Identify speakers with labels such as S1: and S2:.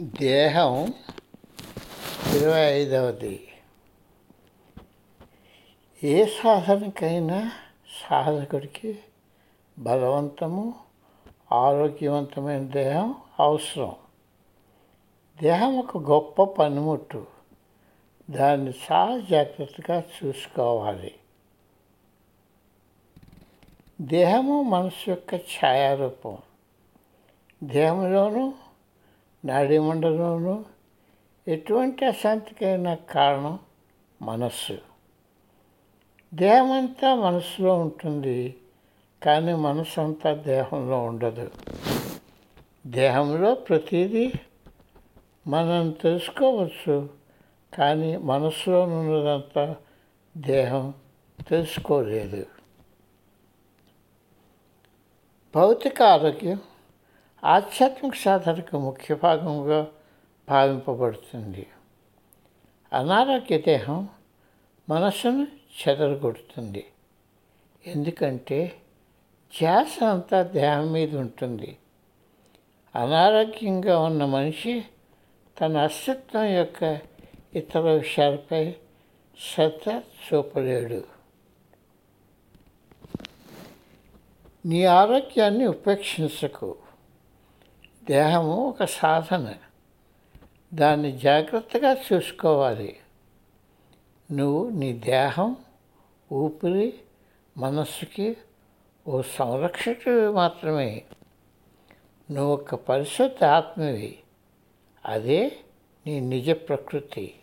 S1: దేహం ఇరవై ఐదవది. ఏ సాధనకైనా సాధకుడికి బలవంతము ఆరోగ్యవంతమైన దేహం అవసరం. దేహం ఒక గొప్ప పనిముట్టు. దాన్ని చాలా జాగ్రత్తగా చూసుకోవాలి. దేహము మనసు యొక్క ఛాయారూపం. దేహంలోనూ నాడీమండలంలోనూ ఎటువంటి అశాంతికైన కారణం మనస్సు. దేహమంతా మనసులో ఉంటుంది కానీ మనసు అంతా దేహంలో ఉండదు. దేహంలో ప్రతిదీ మనం తెలుసుకోవచ్చు కానీ మనసులో ఉన్నదంతా దేహం తెలుసుకోలేదు. భౌతిక ఆరోగ్యం ఆధ్యాత్మిక సాధనకు ముఖ్య భాగంగా భావింపబడుతుంది అనారోగ్య దేహం మనస్సును చెదరగొడుతుంది. ఎందుకంటే ధ్యాస అంతా దేహం మీద ఉంటుంది. అనారోగ్యంగా ఉన్న మనిషి తన అస్తిత్వం యొక్క ఇతర విషయాలపై శ్రద్ధ చూపలేడు. నీ ఆరోగ్యాన్ని ఉపేక్షించకు. దేహము ఒక సాధన. దాన్ని జాగ్రత్తగా చూసుకోవాలి. నువ్వు నీ దేహం ఊపిరి మనస్సుకి ఓ సంరక్షకుడివి మాత్రమే. నువ్వు ఒక పరిశుద్ధ ఆత్మవి. అదే నీ నిజ ప్రకృతి.